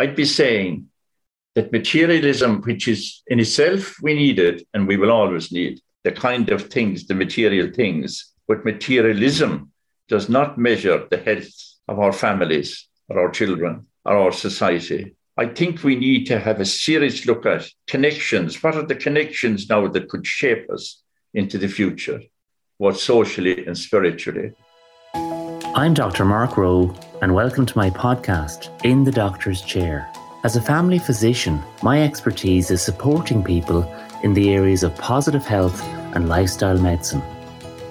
I'd be saying that materialism, which is in itself we need it and we will always need the kind of things, the material things, but materialism does not measure the health of our families or our children or our society. I think we need to have a serious look at connections. What are the connections now that could shape us into the future, both socially and spiritually? I'm Dr. Mark Rowe, and welcome to my podcast, In the Doctor's Chair. As a family physician, my expertise is supporting people in the areas of positive health and lifestyle medicine.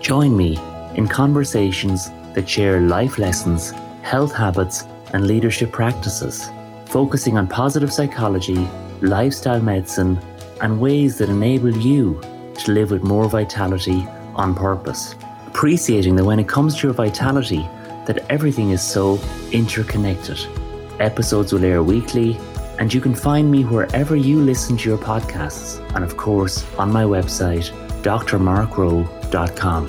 Join me in conversations that share life lessons, health habits, and leadership practices, focusing on positive psychology, lifestyle medicine, and ways that enable you to live with more vitality on purpose appreciating that when it comes to your vitality, that everything is so interconnected. Episodes will air weekly, and you can find me wherever you listen to your podcasts, and of course on my website, drmarkrowe.com.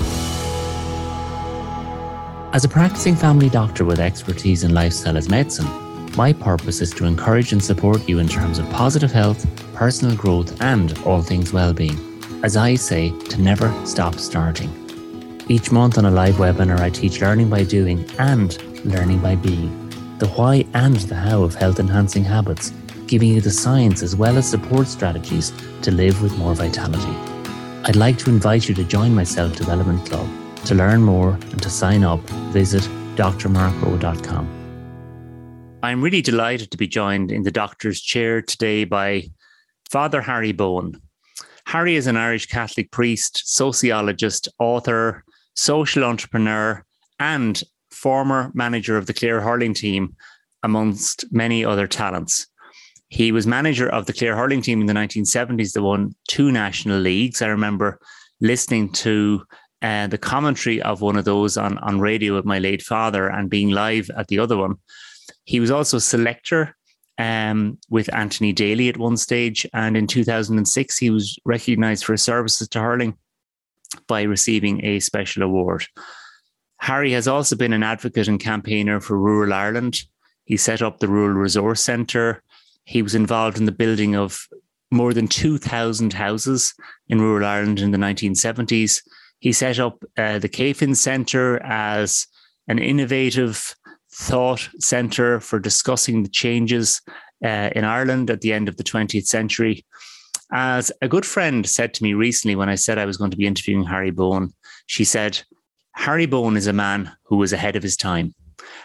As a practicing family doctor with expertise in lifestyle as medicine, my purpose is to encourage and support you in terms of positive health, personal growth, and all things well-being. As I say, to never stop starting. Each month on a live webinar, I teach learning by doing and learning by being, the why and the how of health enhancing habits, giving you the science as well as support strategies to live with more vitality. I'd like to invite you to join my Self Development Club. To learn more and to sign up, visit drmarkrowe.com. I'm really delighted to be joined in the doctor's chair today by Father Harry Bohan. Harry is an Irish Catholic priest, sociologist, author, social entrepreneur, and former manager of the Clare hurling team, amongst many other talents. He was manager of the Clare hurling team in the 1970s that won two national leagues. I remember listening to uh, the commentary of one of those on, on radio with my late father and being live at the other one. He was also selector um, with Anthony Daly at one stage. And in 2006, he was recognized for his services to hurling by receiving a special award. Harry has also been an advocate and campaigner for rural Ireland. He set up the Rural Resource Centre. He was involved in the building of more than 2,000 houses in rural Ireland in the 1970s. He set up uh, the Céifin Centre as an innovative thought centre for discussing the changes uh, in Ireland at the end of the 20th century. As a good friend said to me recently when I said I was going to be interviewing Harry Bohan, she said, Harry Bohan is a man who was ahead of his time.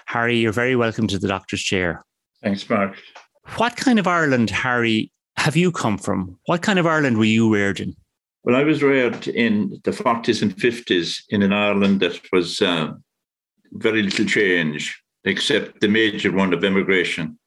Harry, you're very welcome to the doctor's chair. Thanks, Mark. What kind of Ireland, Harry, have you come from? What kind of Ireland were you reared in? Well, I was reared in the 40s and 50s in an Ireland that was uh, very little change, except the major one of immigration.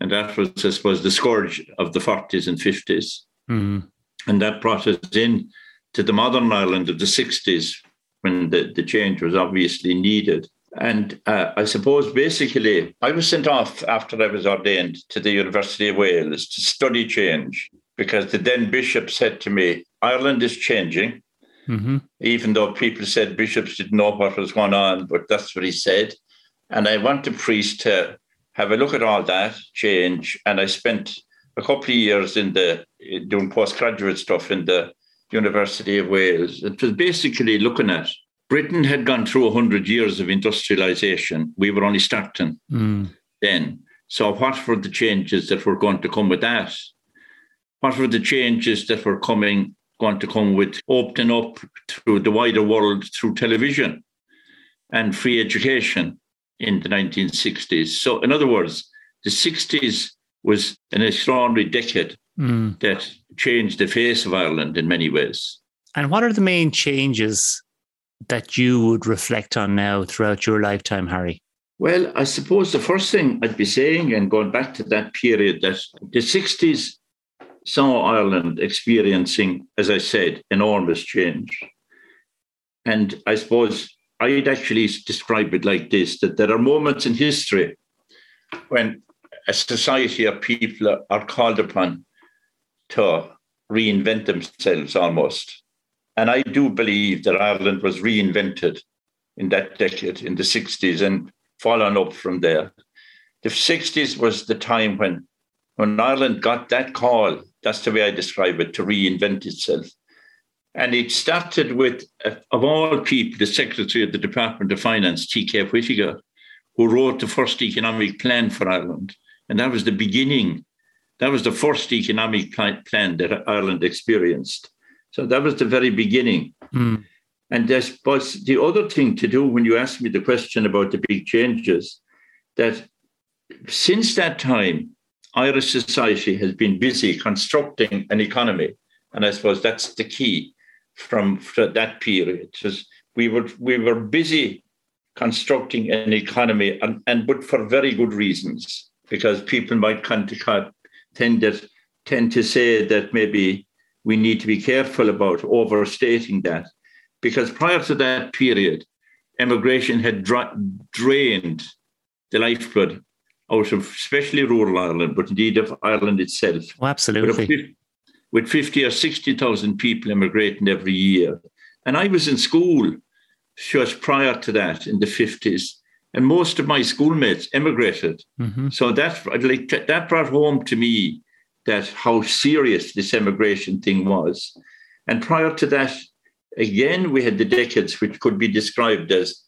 And that was, I suppose, the scourge of the 40s and 50s. Mm. And that brought us in to the modern Ireland of the 60s when the, the change was obviously needed. And uh, I suppose basically I was sent off after I was ordained to the University of Wales to study change because the then bishop said to me, Ireland is changing. Mm-hmm. Even though people said bishops didn't know what was going on, but that's what he said. And I want the priest to have a look at all that change. And I spent a couple of years in the doing postgraduate stuff in the University of Wales. It was basically looking at Britain had gone through 100 years of industrialization. We were only starting mm. then. So, what were the changes that were going to come with that? What were the changes that were coming, going to come with opening up through the wider world through television and free education in the 1960s? So, in other words, the 60s was an extraordinary decade mm. that changed the face of Ireland in many ways. And what are the main changes that you would reflect on now throughout your lifetime, Harry? Well, I suppose the first thing I'd be saying, and going back to that period, that the 60s saw Ireland experiencing, as I said, enormous change. And I suppose I'd actually describe it like this that there are moments in history when a society of people are called upon to reinvent themselves almost. And I do believe that Ireland was reinvented in that decade, in the 60s, and following up from there. the 60s was the time when, when Ireland got that call, that's the way I describe it, to reinvent itself. And it started with, of all people, the Secretary of the Department of Finance, T.K. Whitaker, who wrote the first economic plan for Ireland. And that was the beginning. That was the first economic plan that Ireland experienced. So that was the very beginning. Mm. And I suppose the other thing to do when you ask me the question about the big changes, that since that time, Irish society has been busy constructing an economy. And I suppose that's the key from, from that period. Just we were we were busy constructing an economy, and, and but for very good reasons, because people might tend to tend to say that maybe we need to be careful about overstating that, because prior to that period, immigration had dra- drained the lifeblood out of especially rural Ireland, but indeed of Ireland itself. Oh, absolutely with 50 or 60,000 people immigrating every year. And I was in school just prior to that in the 50s. And most of my schoolmates immigrated. Mm-hmm. So that, like, that brought home to me that how serious this immigration thing was. And prior to that, again, we had the decades which could be described as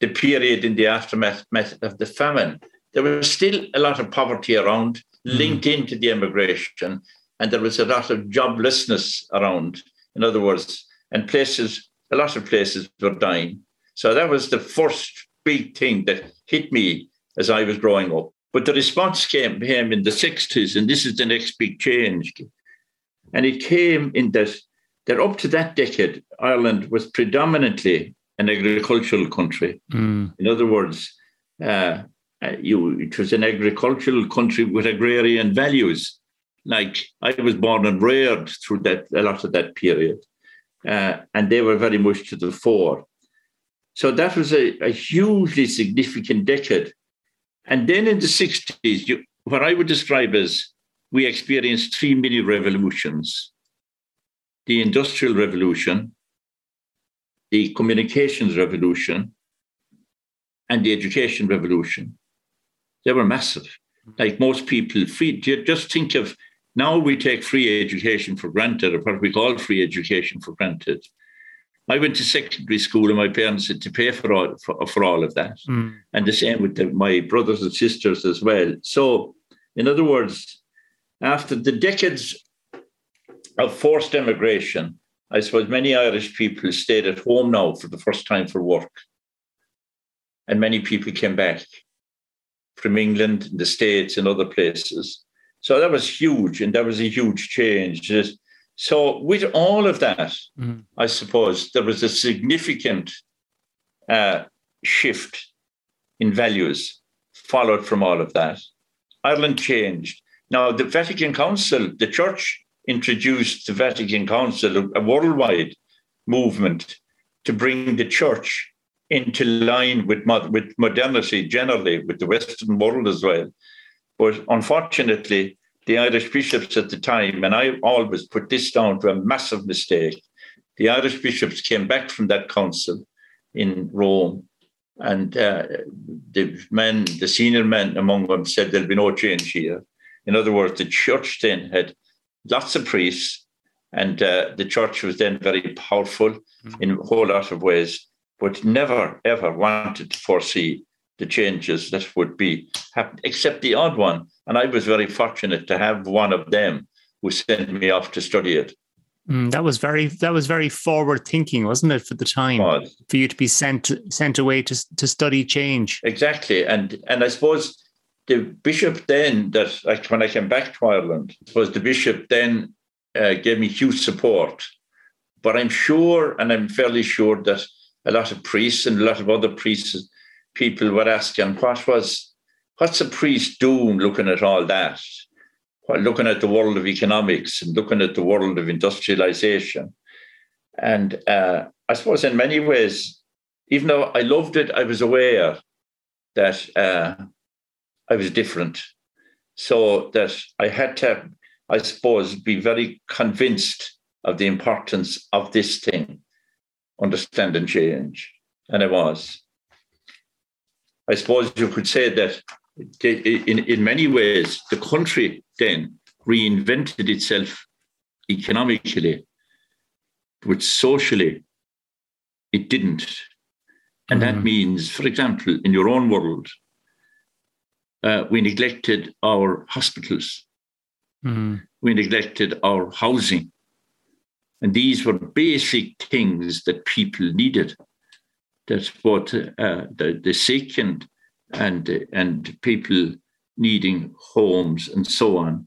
the period in the aftermath of the famine. There was still a lot of poverty around, mm-hmm. linked into the immigration, and there was a lot of joblessness around. In other words, and places, a lot of places were dying. So that was the first big thing that hit me as I was growing up. But the response came, came in the 60s, and this is the next big change. And it came in that, that up to that decade, Ireland was predominantly an agricultural country. Mm. In other words, uh, uh you, it was an agricultural country with agrarian values like I was born and reared through that a lot of that period, uh, and they were very much to the fore. So that was a, a hugely significant decade. And then in the 60s, you, what I would describe as we experienced three mini revolutions the Industrial Revolution, the Communications Revolution, and the Education Revolution. They were massive. Like most people, free, just think of now we take free education for granted, or what we call free education for granted. I went to secondary school, and my parents had to pay for all for, for all of that, mm. and the same with the, my brothers and sisters as well. So, in other words, after the decades of forced emigration, I suppose many Irish people stayed at home now for the first time for work, and many people came back from England, the States, and other places. So that was huge, and that was a huge change. So with all of that, mm-hmm. I suppose there was a significant uh, shift in values followed from all of that. Ireland changed. Now, the Vatican Council, the church introduced the Vatican Council, a worldwide movement to bring the church into line with, with modernity generally, with the Western world as well. But unfortunately, the Irish bishops at the time, and I always put this down to a massive mistake, the Irish bishops came back from that council in Rome, and uh, the men, the senior men among them, said there'll be no change here. In other words, the church then had lots of priests, and uh, the church was then very powerful mm-hmm. in a whole lot of ways, but never ever wanted to foresee the changes that would be happening, except the odd one. And I was very fortunate to have one of them who sent me off to study it. Mm, that was very that was very forward thinking, wasn't it, for the time? was. For you to be sent sent away to to study change. Exactly, and and I suppose the bishop then that like when I came back to Ireland was the bishop then uh, gave me huge support. But I'm sure, and I'm fairly sure that a lot of priests and a lot of other priests people were asking what was what's a priest doing looking at all that? While looking at the world of economics and looking at the world of industrialization? And uh, i suppose in many ways even though i loved it i was aware that uh, i was different. So that i had to i suppose be very convinced of the importance of this thing understand and change. And i was I suppose you could say that in, in many ways, the country then reinvented itself economically, but socially, it didn't. And mm-hmm. that means, for example, in your own world, uh, we neglected our hospitals, mm-hmm. we neglected our housing. And these were basic things that people needed. That's what uh, the, the sick and, and, and people needing homes and so on.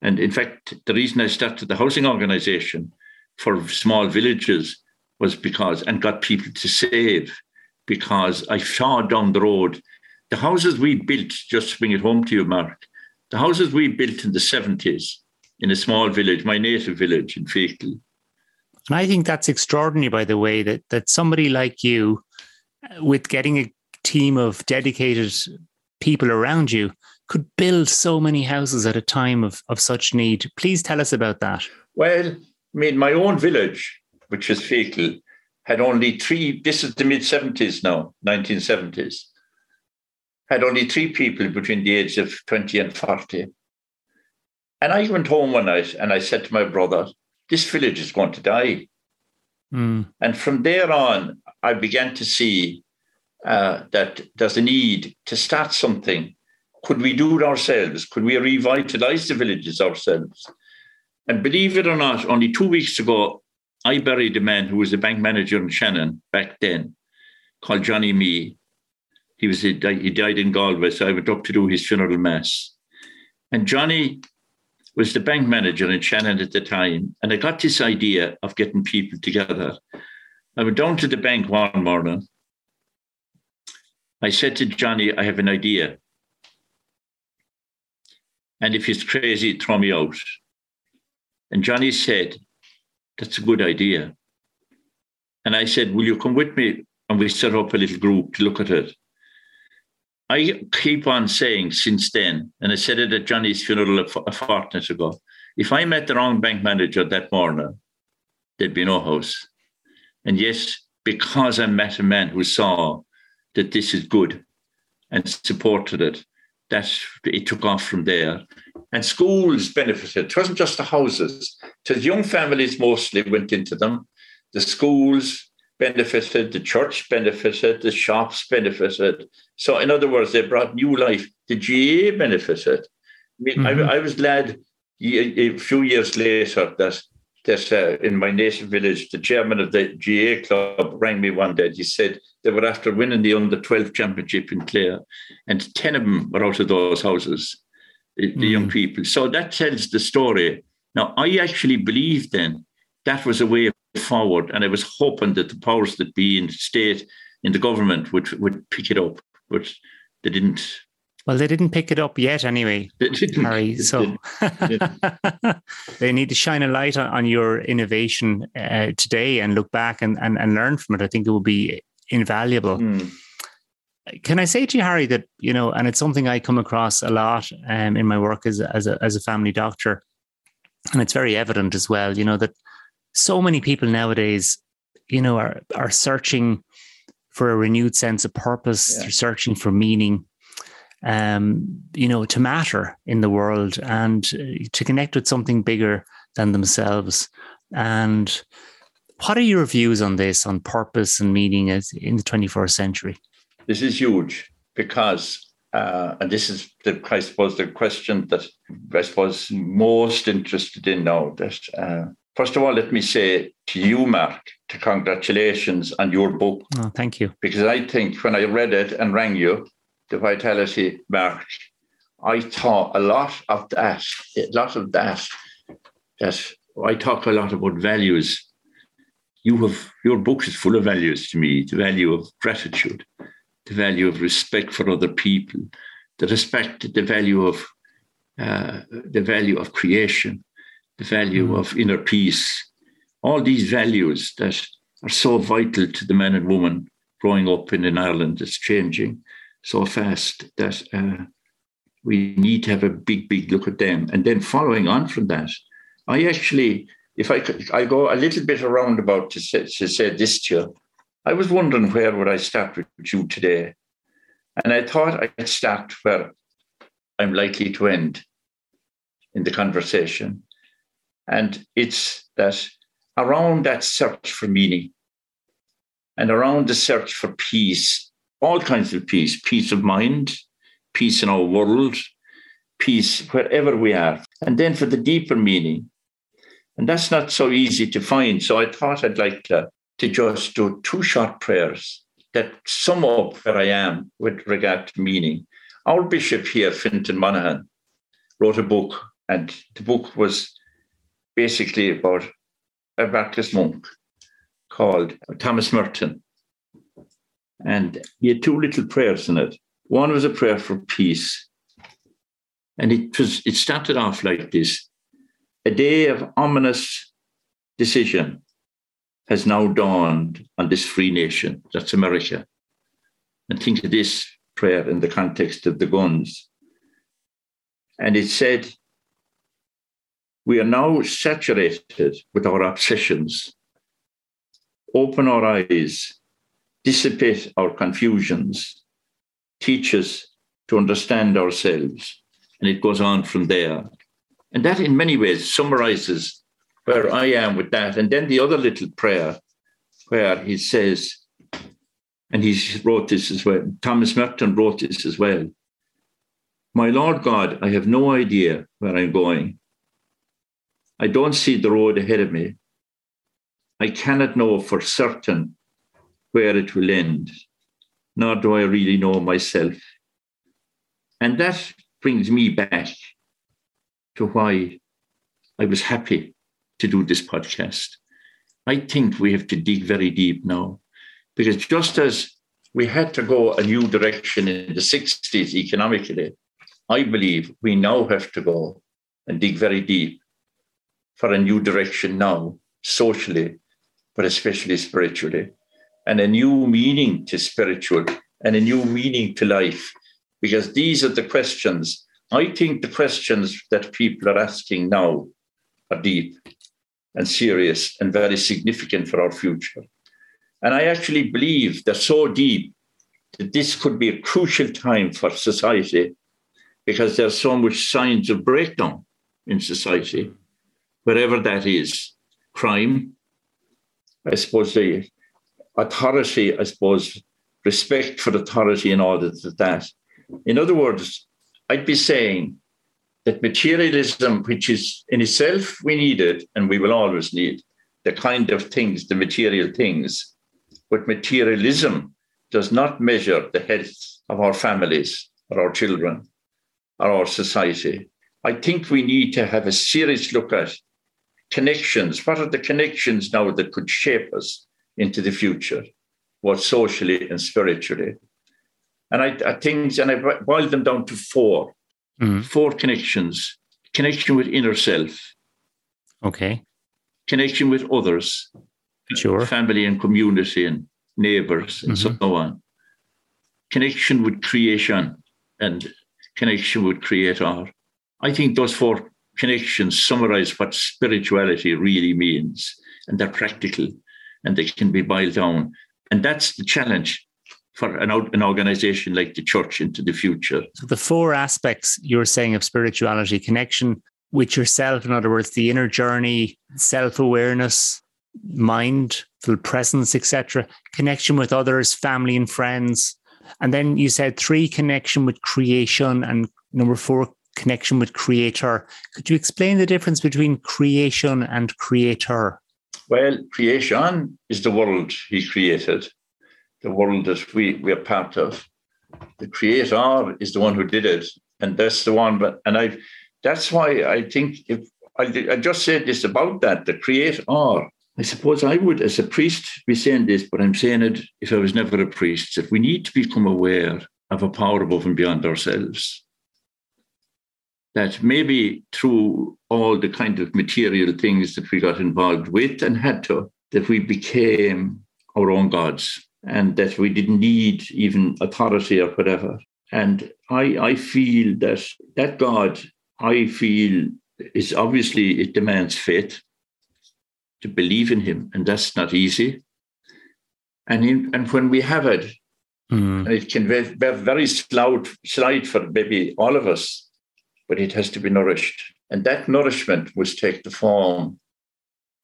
And in fact, the reason I started the housing organization for small villages was because, and got people to save, because I saw down the road the houses we built, just to bring it home to you, Mark, the houses we built in the 70s in a small village, my native village in Feakle. And I think that's extraordinary, by the way, that that somebody like you, with getting a team of dedicated people around you, could build so many houses at a time of, of such need. Please tell us about that. Well, I mean, my own village, which is Feakle, had only three, this is the mid 70s now, 1970s, had only three people between the age of 20 and 40. And I went home one night and I said to my brother, this village is going to die. Mm. And from there on, I began to see uh, that there's a need to start something could we do it ourselves? Could we revitalize the villages ourselves? And believe it or not, only two weeks ago, I buried a man who was a bank manager in Shannon back then, called Johnny Mee. He was he died in Galway, so I went up to do his funeral mass. And Johnny was the bank manager in Shannon at the time, and I got this idea of getting people together. I went down to the bank one morning. I said to Johnny, I have an idea. And if he's crazy, throw me out. And Johnny said, That's a good idea. And I said, Will you come with me? And we set up a little group to look at it. I keep on saying since then, and I said it at Johnny's funeral a, fortnight ago if I met the wrong bank manager that morning, there'd be no house. And yes, because I met a man who saw that this is good and supported it, that it took off from there. And schools benefited. It wasn't just the houses. The young families mostly went into them. The schools benefited, the church benefited, the shops benefited. So, in other words, they brought new life. The GAA benefited. I, mean, mm-hmm. I, I was glad a few years later that that uh, in my native village, the chairman of the GAA club rang me one day. He said they were after winning the under 12 championship in Clare, and 10 of them were out of those houses, the mm. young people. So that tells the story. Now, I actually believed then that was a way forward, and I was hoping that the powers that be in the state, in the government, would, would pick it up, but they didn't. Well, they didn't pick it up yet, anyway, Harry. So they need to shine a light on, your innovation uh, today and look back and, and, and learn from it. I think it will be invaluable. Mm. Can I say to you, Harry, that you know, and it's something I come across a lot um, in my work as as a, as a family doctor, and it's very evident as well. You know that so many people nowadays, you know, are are searching for a renewed sense of purpose. Yeah. They're searching for meaning um, you know, to matter in the world and uh, to connect with something bigger than themselves. And what are your views on this, on purpose and meaning as in the 21st century? This is huge because, uh, and this is, the, I suppose, the question that I suppose most interested in now. That uh, first of all, let me say to you, Mark, to congratulations on your book. Oh, thank you. Because I think when I read it and rang you, the vitality mark, I thought a lot of that, a lot of that, that I talk a lot about values. You have your book is full of values to me, the value of gratitude, the value of respect for other people, the respect, the value of uh, the value of creation, the value mm. of inner peace, all these values that are so vital to the man and woman growing up in an Ireland that's changing so fast that uh, we need to have a big, big look at them. And then following on from that, I actually, if I could, I go a little bit around about to say, to say this to you. I was wondering where would I start with you today, and I thought I'd start where I'm likely to end in the conversation. And it's that around that search for meaning and around the search for peace, all kinds of peace, peace of mind, peace in our world, peace wherever we are. And then for the deeper meaning. And that's not so easy to find. So I thought I'd like to, to just do two short prayers that sum up where I am with regard to meaning. Our bishop here, Fintan Monahan, wrote a book, and the book was basically about a Trappist monk called Thomas Merton. And he had two little prayers in it. One was a prayer for peace. And it was it started off like this. A day of ominous decision has now dawned on this free nation. That's America. And think of this prayer in the context of the guns. And it said, We are now saturated with our obsessions. Open our eyes, dissipate our confusions, teach us to understand ourselves. And it goes on from there. And that, in many ways, summarizes where I am with that. And then the other little prayer where he says, and he wrote this as well, Thomas Merton wrote this as well. My Lord God, I have no idea where I'm going. I don't see the road ahead of me. I cannot know for certain where it will end, nor do I really know myself. And that brings me back to why I was happy to do this podcast. I think we have to dig very deep now, because just as we had to go a new direction in the 60s economically, I believe we now have to go and dig very deep for a new direction now, socially, but especially spiritually, and a new meaning to spiritual and a new meaning to life. Because these are the questions. I think the questions that people are asking now are deep and serious and very significant for our future. And I actually believe they're so deep that this could be a crucial time for society because there's so much signs of breakdown in society, wherever that is. Crime, I suppose the authority, I suppose, respect for authority and all of that. In other words, I'd be saying that materialism, which is in itself we need it and we will always need the kind of things, the material things, but materialism does not measure the health of our families or our children or our society. I think we need to have a serious look at connections. What are the connections now that could shape us into the future, both socially and spiritually? And I, I think, and I boiled them down to four mm. four connections connection with inner self. Okay. Connection with others. Sure. Family and community and neighbors and mm-hmm. so on. Connection with creation and connection with creator. I think those four connections summarize what spirituality really means. And they're practical and they can be boiled down. And that's the challenge for an, an organization like the church into the future. So the four aspects you're saying of spirituality connection with yourself, in other words, the inner journey, self awareness, mindful presence, etc., connection with others, family and friends. And then you said three, connection with creation, and number four, connection with creator. Could you explain the difference between creation and creator? Well, creation is the world he created the world that we, we are part of. The creator is the one who did it. And that's the one, but and I that's why I think if I, I just said this about that, the creator. I suppose I would, as a priest, be saying this, but I'm saying it if I was never a priest, that we need to become aware of a power above and beyond ourselves. That maybe through all the kind of material things that we got involved with and had to, that we became our own gods and that we didn't need even authority or whatever. And I, I feel that that God, I feel, is obviously it demands faith to believe in Him, and that's not easy. And in, and when we have it, mm. it can be very slight, slight for maybe all of us. But it has to be nourished. And that nourishment must take the form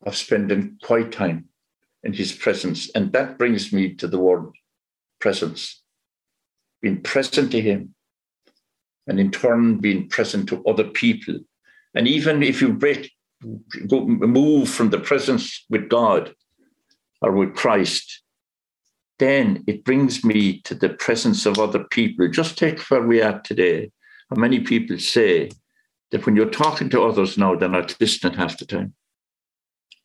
of spending quiet time in his presence. And that brings me to the word presence. Being present to him, and in turn being present to other people. And even if you break, go, move from the presence with God or with Christ, then it brings me to the presence of other people. Just take where we are today. Many people say that when you're talking to others now, they're not listening half the time?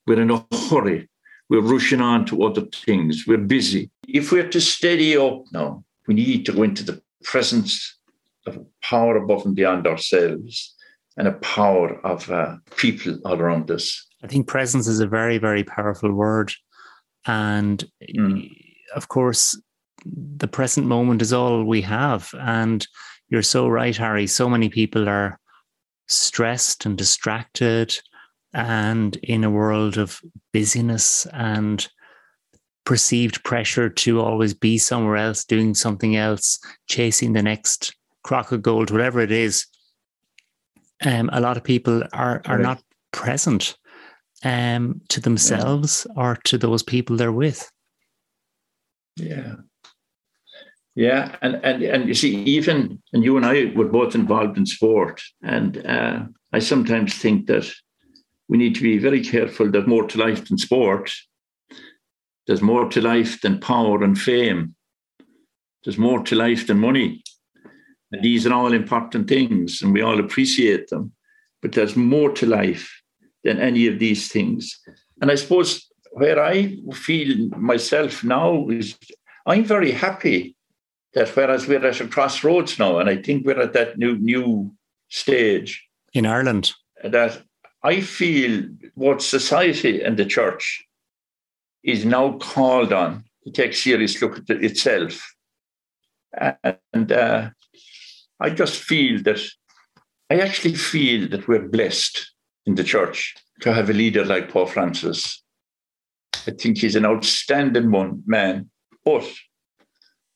We're in a hurry. We're rushing on to other things. We're busy. If we're to steady up now, we need to go into the presence of a power above and beyond ourselves and a power of uh, people all around us. I think presence is a very, very powerful word. And mm. of course, the present moment is all we have. And you're so right, Harry. So many people are stressed and distracted and in a world of busyness and perceived pressure to always be somewhere else, doing something else, chasing the next crock of gold, whatever it is, um, a lot of people are are right. not present um, to themselves yeah. or to those people they're with. Yeah. Yeah, and, and and you see, even and you and I were both involved in sport, and uh, I sometimes think that we need to be very careful. There's more to life than sport. There's more to life than power and fame. There's more to life than money. And these are all important things, and we all appreciate them. But there's more to life than any of these things. And I suppose where I feel myself now is I'm very happy that whereas we're at a crossroads now, and I think we're at that new new stage in Ireland, that I feel what society and the church is now called on to take serious look at itself. And uh, I just feel that I actually feel that we're blessed in the church to have a leader like Pope Francis. I think he's an outstanding one man, but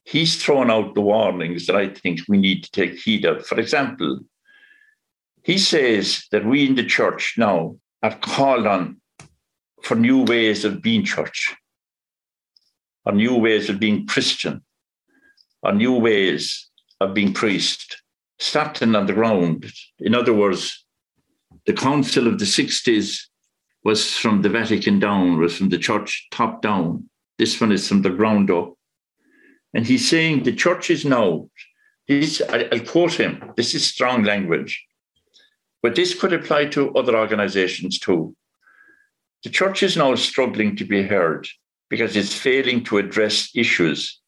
he's thrown out the warnings that I think we need to take heed of. For example, he says that we in the church now are called on for new ways of being church, or new ways of being Christian, or new ways of being priest, starting on the ground. In other words, the Council of the 60s was from the Vatican down, was from the church top down. This one is from the ground up. And he's saying the church is now, this, I'll quote him, this is strong language, but this could apply to other organizations too. The church is now struggling to be heard because it's failing to address issues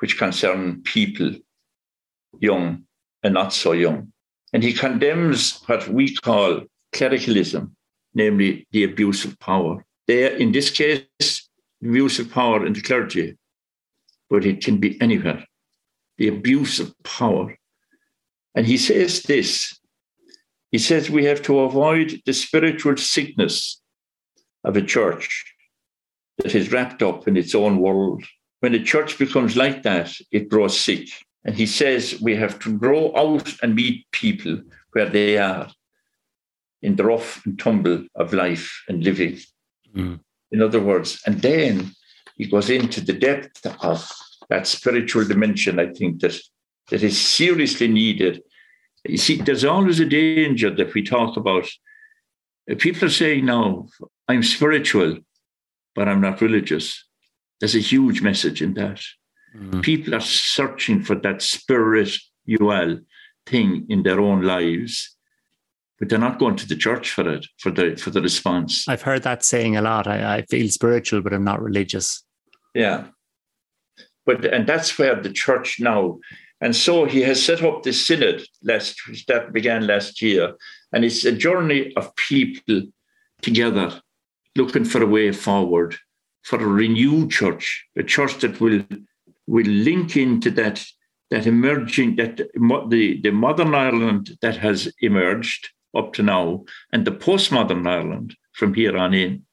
which concern people young and not so young. And he condemns what we call clericalism, namely the abuse of power. There, in this case, abuse of power in the clergy, but it can be anywhere. The abuse of power. And he says this he says we have to avoid the spiritual sickness of a church that is wrapped up in its own world. When a church becomes like that, it grows sick. And he says we have to grow out and meet people where they are in the rough and tumble of life and living. Mm. In other words, and then he goes into the depth of that spiritual dimension, I think, that, that is seriously needed. You see, there's always a danger that we talk about. People are saying now, I'm spiritual, but I'm not religious. There's a huge message in that. Mm. People are searching for that spiritual thing in their own lives, but they're not going to the church for it, for the for the response. I've heard that saying a lot. I, I feel spiritual, but I'm not religious. Yeah. But and that's where the church now, and so he has set up this synod last that began last year, and it's a journey of people together looking for a way forward for a renewed church, a church that will will link into that that emerging that the, the modern Ireland that has emerged up to now and the postmodern Ireland from here on in.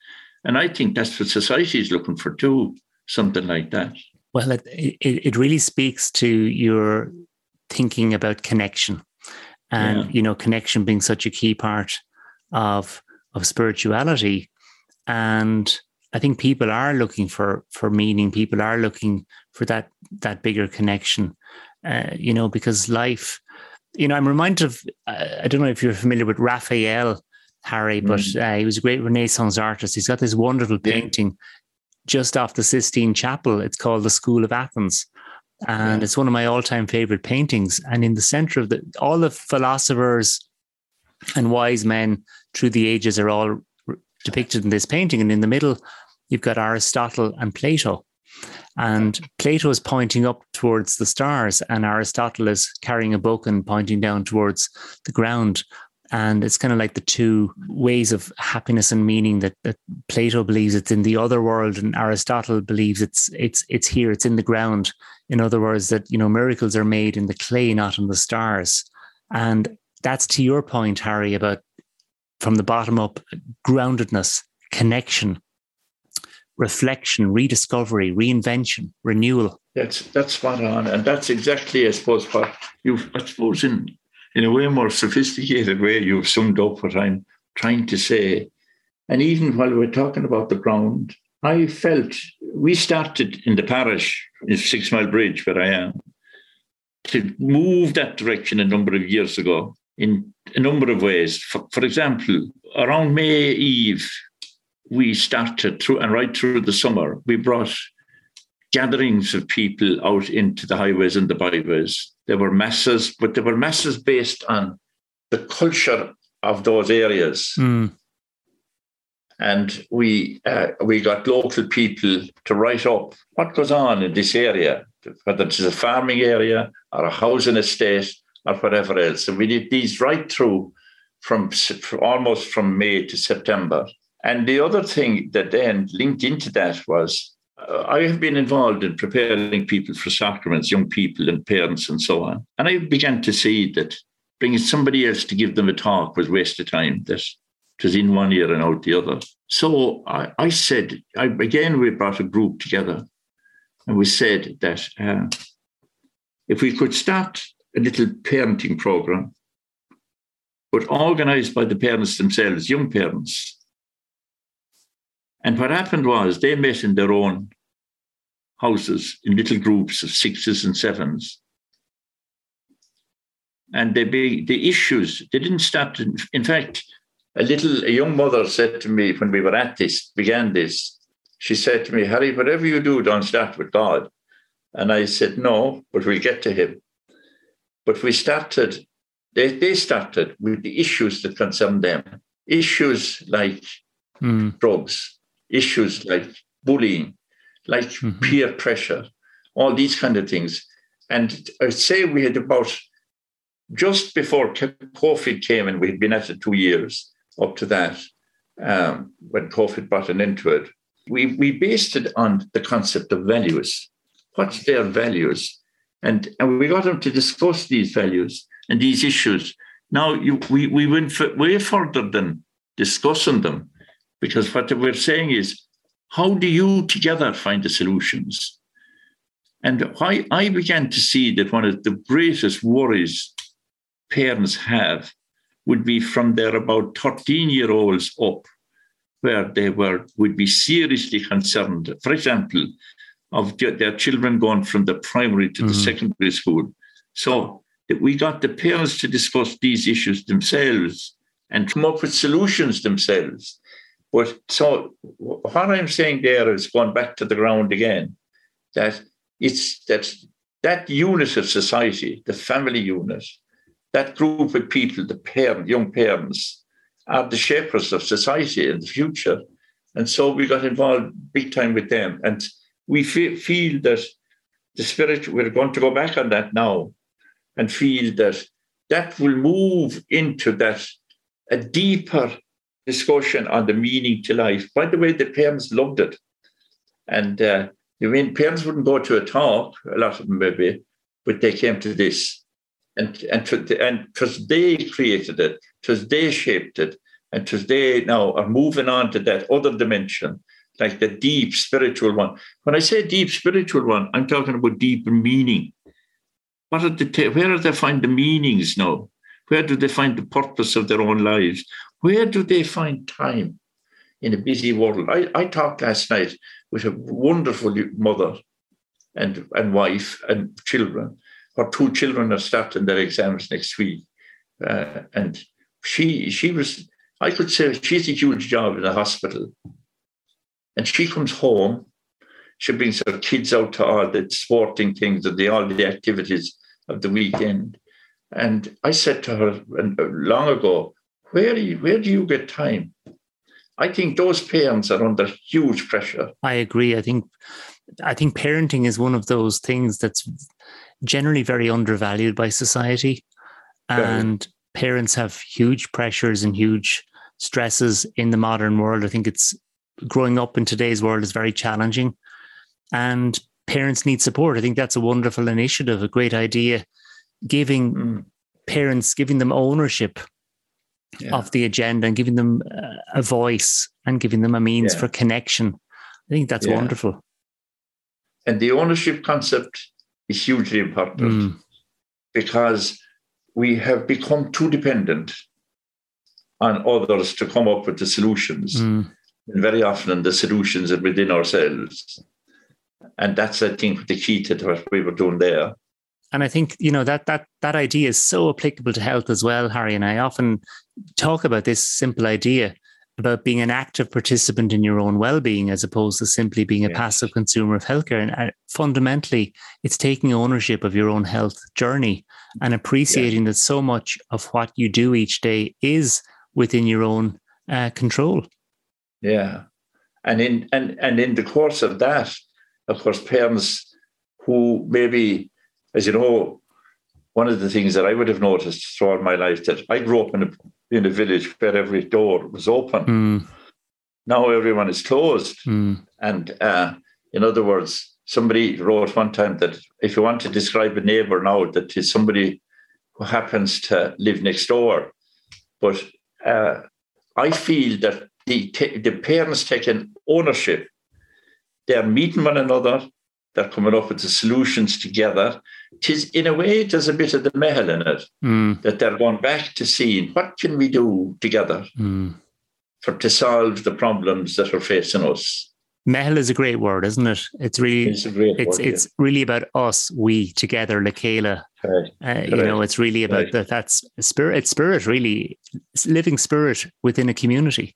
And I think that's what society is looking for too, something like that. Well, it, it, it really speaks to your thinking about connection and yeah. you know connection being such a key part of of spirituality and i think people are looking for for meaning people are looking for that that bigger connection uh, you know because life you know i'm reminded of uh, i don't know if you're familiar with raphael harry but mm. uh, he was a great renaissance artist he's got this wonderful painting yeah. just off the sistine chapel it's called the school of athens and yeah. it's one of my all-time favorite paintings and in the center of the all the philosophers and wise men through the ages are all depicted in this painting and in the middle you've got aristotle and plato and plato is pointing up towards the stars and aristotle is carrying a book and pointing down towards the ground. And it's kind of like the two ways of happiness and meaning that, that plato believes it's in the other world and aristotle believes it's it's it's here it's in the ground. In other words that you know miracles are made in the clay not in the stars. And that's to your point harry about from the bottom up groundedness connection reflection rediscovery reinvention renewal that's that's spot on and that's exactly i suppose what you i suppose in in a way more sophisticated way you've summed up what i'm trying to say and even while we're talking about the ground I felt we started in the parish in Sixmilebridge, where I am, to move that direction a number of years ago in a number of ways. For, for example, around May Eve, we started through and right through the summer, we brought gatherings of people out into the highways and the byways. There were masses, but there were masses based on the culture of those areas. Mm and we uh, we got local people to write up what goes on in this area, whether it's a farming area or a housing estate or whatever else. And we did these right through from, from almost from May to September. And the other thing that then linked into that was uh, I have been involved in preparing people for sacraments, young people and parents and so on. And I began to see that bringing somebody else to give them a talk was waste of time. That it was in one ear and out the other. So I, I said, I, again, we brought a group together and we said that uh, if we could start a little parenting program, but organized by the parents themselves, young parents. And what happened was they met in their own houses in little groups of sixes and sevens. And they be, the issues, they didn't start, in, in fact, a little a young mother said to me when we were at this, began this, she said to me, Harry, whatever you do, don't start with God. And I said, No, but we'll get to him. But we started, they, they started with the issues that concern them. Issues like mm. drugs, issues like bullying, like mm-hmm. peer pressure, all these kind of things. And I'd say we had about just before COVID came, and we'd been at it two years, up to that um, when COVID brought buttoned into it. We, we based it on the concept of values. What's their values? And, and we got them to discuss these values and these issues. Now, you, we, we went way further than discussing them because what we're saying is, how do you together find the solutions? And why I began to see that one of the greatest worries parents have would be from their about 13 year olds up, where they were would be seriously concerned. For example, of their children going from the primary to the mm-hmm. secondary school. So we got the parents to discuss these issues themselves and come up with solutions themselves. But so what I'm saying there is going back to the ground again, that it's that that unit of society, the family unit, that group of people, the parent, young parents, are the shapers of society in the future. And so we got involved big time with them. And we feel, feel that the spirit, we're going to go back on that now and feel that that will move into that a deeper discussion on the meaning to life. By the way, the parents loved it. And uh, I mean, parents wouldn't go to a talk, a lot of them maybe, but they came to this and and to, and because they created it, because they shaped it, and because they now are moving on to that other dimension, like the deep spiritual one. When I say deep spiritual one, I'm talking about deep meaning. What are the where do they find the meanings now? Where do they find the purpose of their own lives? Where do they find time in a busy world? I, I talked last night with a wonderful mother and, and wife and children. Her two children are starting their exams next week. Uh, and she she was, I could say she's a huge job in a hospital. And she comes home, she brings her kids out to all the sporting things and the, all the activities of the weekend. And I said to her uh, long ago, where do you, where do you get time? I think those parents are under huge pressure. I agree. I think I think parenting is one of those things that's generally very undervalued by society. And parents have huge pressures and huge stresses in the modern world. I think it's growing up in today's world is very challenging. And parents need support. I think that's a wonderful initiative, a great idea. Giving mm. parents, giving them ownership yeah. of the agenda and giving them uh, a voice and giving them a means yeah. for connection. I think that's yeah. wonderful. And the ownership concept is hugely important mm. because we have become too dependent on others to come up with the solutions. Mm. And very often the solutions are within ourselves. And that's, I think, the key to what we were doing there. And I think, you know, that that that idea is so applicable to health as well, Harry. And I often talk about this simple idea about being an active participant in your own well-being as opposed to simply being a passive consumer of healthcare. And uh, fundamentally it's taking ownership of your own health journey and appreciating that so much of what you do each day is within your own uh, control. Yeah. And in and and in the course of that of course parents who maybe as you know one of the things that I would have noticed throughout my life that I grew up in a in a village where every door was open. Mm. Now everyone is closed. Mm. And uh, in other words, somebody wrote one time that if you want to describe a neighbor now, that is somebody who happens to live next door. But uh, I feel that the, the parents taking ownership, they're meeting one another, they're coming up with the solutions together. Tis in a way, there's a bit of the meitheal in it mm. that they're going back to seeing what can we do together mm. for to solve the problems that are facing us. Meitheal is a great word, isn't it? It's really it's it's, word, it's yeah. really about us, we together, le chéile. Uh, you know, it's really about that. That's spirit. It's spirit, really, it's living spirit within a community.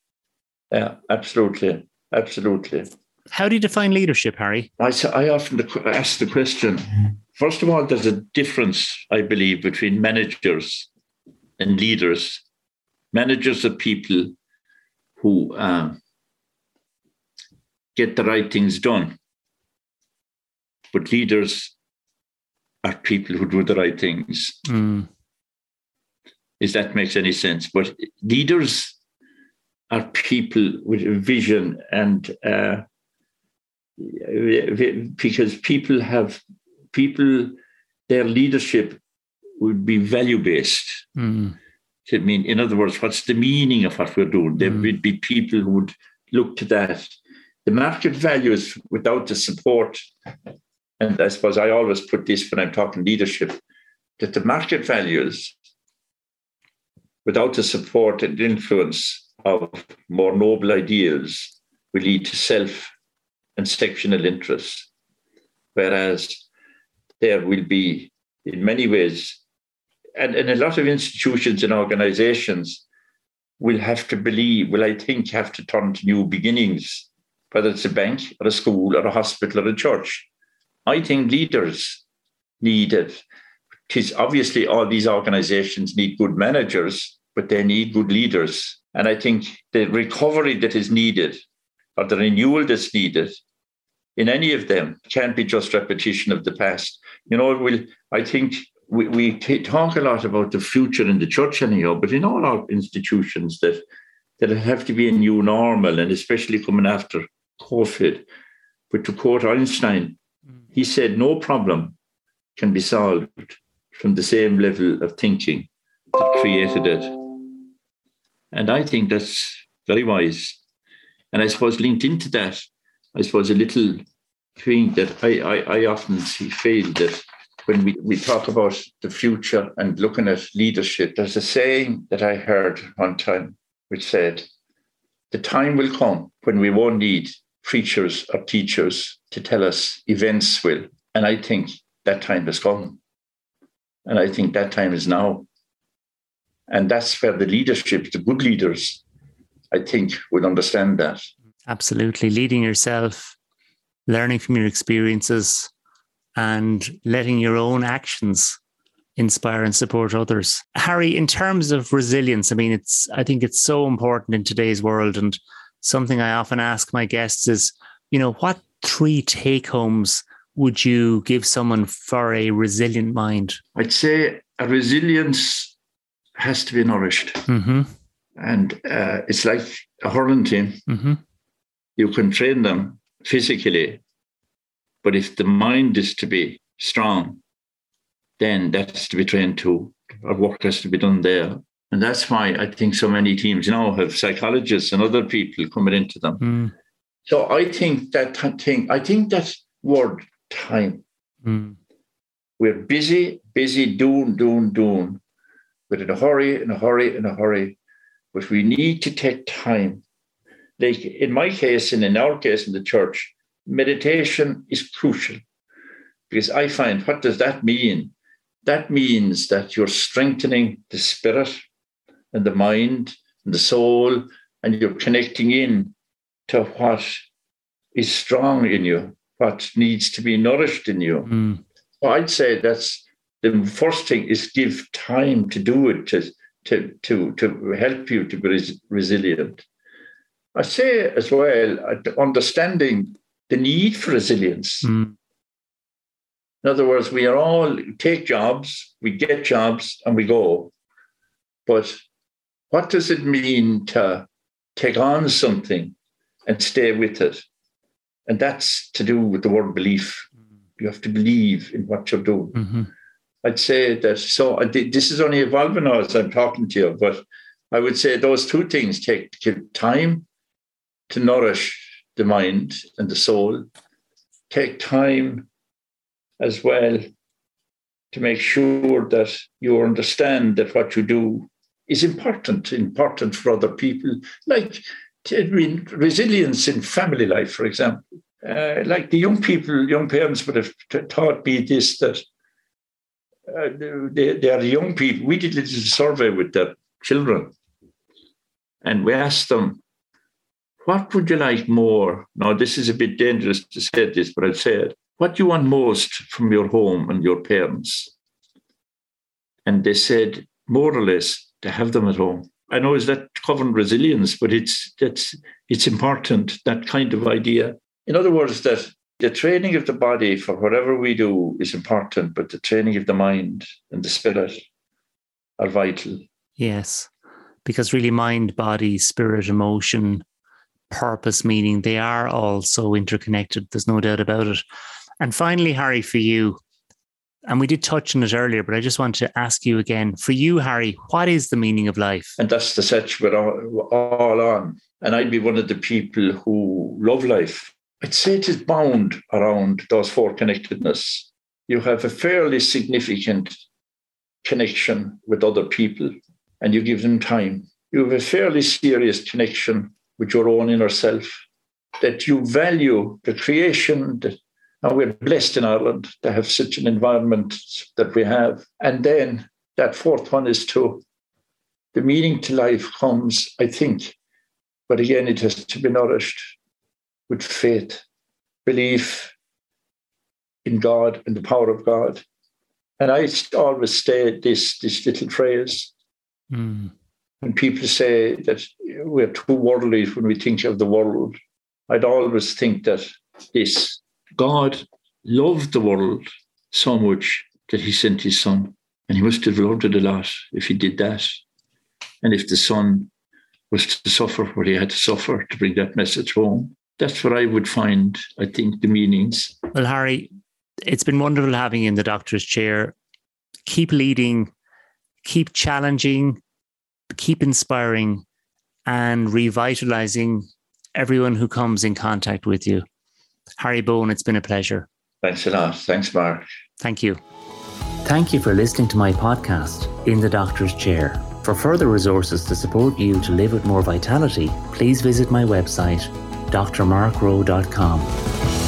Yeah, absolutely, absolutely. How do you define leadership, Harry? I, I often ask the question. First of all, there's a difference, I believe, between managers and leaders. Managers are people who uh, get the right things done, but leaders are people who do the right things. Mm. If that makes any sense. But leaders are people with a vision and uh, because people have people their leadership would be value based. Mm. I mean, in other words, what's the meaning of what we're doing? There mm. would be people who would look to that. The market values without the support, and I suppose I always put this when I'm talking leadership, that the market values without the support and influence of more noble ideals will lead to self and sectional interests. Whereas there will be, in many ways, and, a lot of institutions and organizations will have to believe, will I think, have to turn to new beginnings, whether it's a bank or a school or a hospital or a church. I think leaders need it. Because obviously all these organizations need good managers, but they need good leaders. And I think the recovery that is needed or the renewal that's needed in any of them can't be just repetition of the past. You know, we'll, I think we, we t- talk a lot about the future in the church anyhow, but in all our institutions that that have to be a new normal, and especially coming after COVID. But to quote Einstein, he mm. said, no problem can be solved from the same level of thinking that created it. And I think that's very wise. And I suppose linked into that, I suppose a little thing that I, I, I often see, feel that when we, we talk about the future and looking at leadership, there's a saying that I heard one time which said, The time will come when we won't need preachers or teachers to tell us events will. And I think that time has come. And I think that time is now. And that's where the leadership, the good leaders, I think, would understand that. Absolutely. Leading yourself, learning from your experiences, and letting your own actions inspire and support others. Harry, in terms of resilience, I mean, it's I think it's so important in today's world. And something I often ask my guests is, you know, what three take homes would you give someone for a resilient mind? I'd say a resilience has to be nourished. Mm-hmm. And uh, it's like a hurling team. Mm-hmm. You can train them physically, but if the mind is to be strong, then that's to be trained too. Our work has to be done there. And that's why I think so many teams now have psychologists and other people coming into them. Mm. So I think that thing, I think that word time. Mm. We're busy, busy, doing, doing, doing, but in a hurry, in a hurry, in a hurry. But we need to take time. Like in my case, and in our case in the church, meditation is crucial because I find what does that mean? That means that you're strengthening the spirit and the mind and the soul, and you're connecting in to what is strong in you what needs to be nourished in you. Mm. So I'd say that's the first thing is give time to do it to to to to help you to be res- resilient. I say as well understanding the need for resilience. Mm. In other words, we are all take jobs, we get jobs, and we go. But what does it mean to take on something and stay with it? And that's to do with the word belief. You have to believe in what you're doing. Mm-hmm. I'd say that. So this is only evolving as I'm talking to you, but I would say those two things take time to nourish the mind and the soul, take time as well to make sure that you understand that what you do is important, important for other people. Like resilience in family life, for example. Uh, like the young people, young parents would have t- taught me this that uh, they, they are young people. We did a little survey with their children, and we asked them, "What would you like more?" Now, this is a bit dangerous to say this, but I'd say it. What do you want most from your home and your parents? And they said, more or less, to have them at home. I know is that covering resilience, but it's that's it's important that kind of idea. In other words, that the training of the body for whatever we do is important, but the training of the mind and the spirit are vital. Yes, because really, mind, body, spirit, emotion, purpose, meaning they are all so interconnected. There's no doubt about it. And finally, Harry, for you, and we did touch on it earlier, but I just want to ask you again for you, Harry, what is the meaning of life? And that's the search we're all, all on. And I'd be one of the people who love life. I'd say it is bound around those four connectedness. You have a fairly significant connection with other people and you give them time. You have a fairly serious connection with your own inner self, that you value the creation, the and we're blessed in Ireland to have such an environment that we have. And then that fourth one is to the meaning to life comes, I think, but again, it has to be nourished with faith, belief in God and the power of God. And I always say this, this little phrase. Mm. When people say that we're too worldly when we think of the world, I'd always think that this God loved the world so much that he sent his son. And he must have loved it a lot if he did that. And if the son was to suffer what he had to suffer to bring that message home, that's what I would find, I think, the meanings. Well, Harry, it's been wonderful having you in the doctor's chair. Keep leading, keep challenging, keep inspiring, and revitalizing everyone who comes in contact with you. Harry Bohan, it's been a pleasure. Thanks a lot. Thanks, Mark. Thank you. Thank you for listening to my podcast, In the Doctor's Chair. For further resources to support you to live with more vitality, please visit my website, drmarkrowe.com.